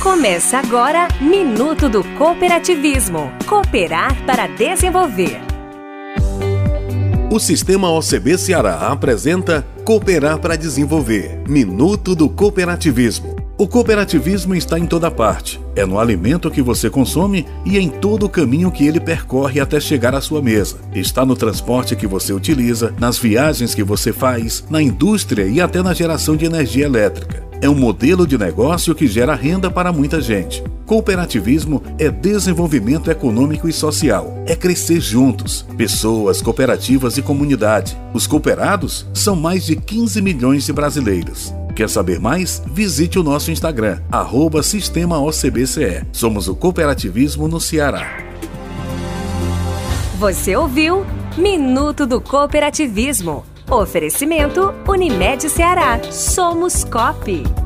Começa agora Minuto do Cooperativismo. Cooperar para desenvolver. O Sistema OCB Ceará apresenta Cooperar para Desenvolver Minuto do Cooperativismo. O cooperativismo está em toda parte. É no alimento que você consome e em todo o caminho que ele percorre até chegar à sua mesa. Está no transporte que você utiliza, nas viagens que você faz, na indústria e até na geração de energia elétrica. É um modelo de negócio que gera renda para muita gente. Cooperativismo é desenvolvimento econômico e social. É crescer juntos, pessoas, cooperativas e comunidade. Os cooperados são mais de 15 milhões de brasileiros. Quer saber mais? Visite o nosso Instagram, arroba Sistema OCBCE. Somos o cooperativismo no Ceará. Você ouviu Minuto do Cooperativismo. Oferecimento Unimed Ceará. Somos COP.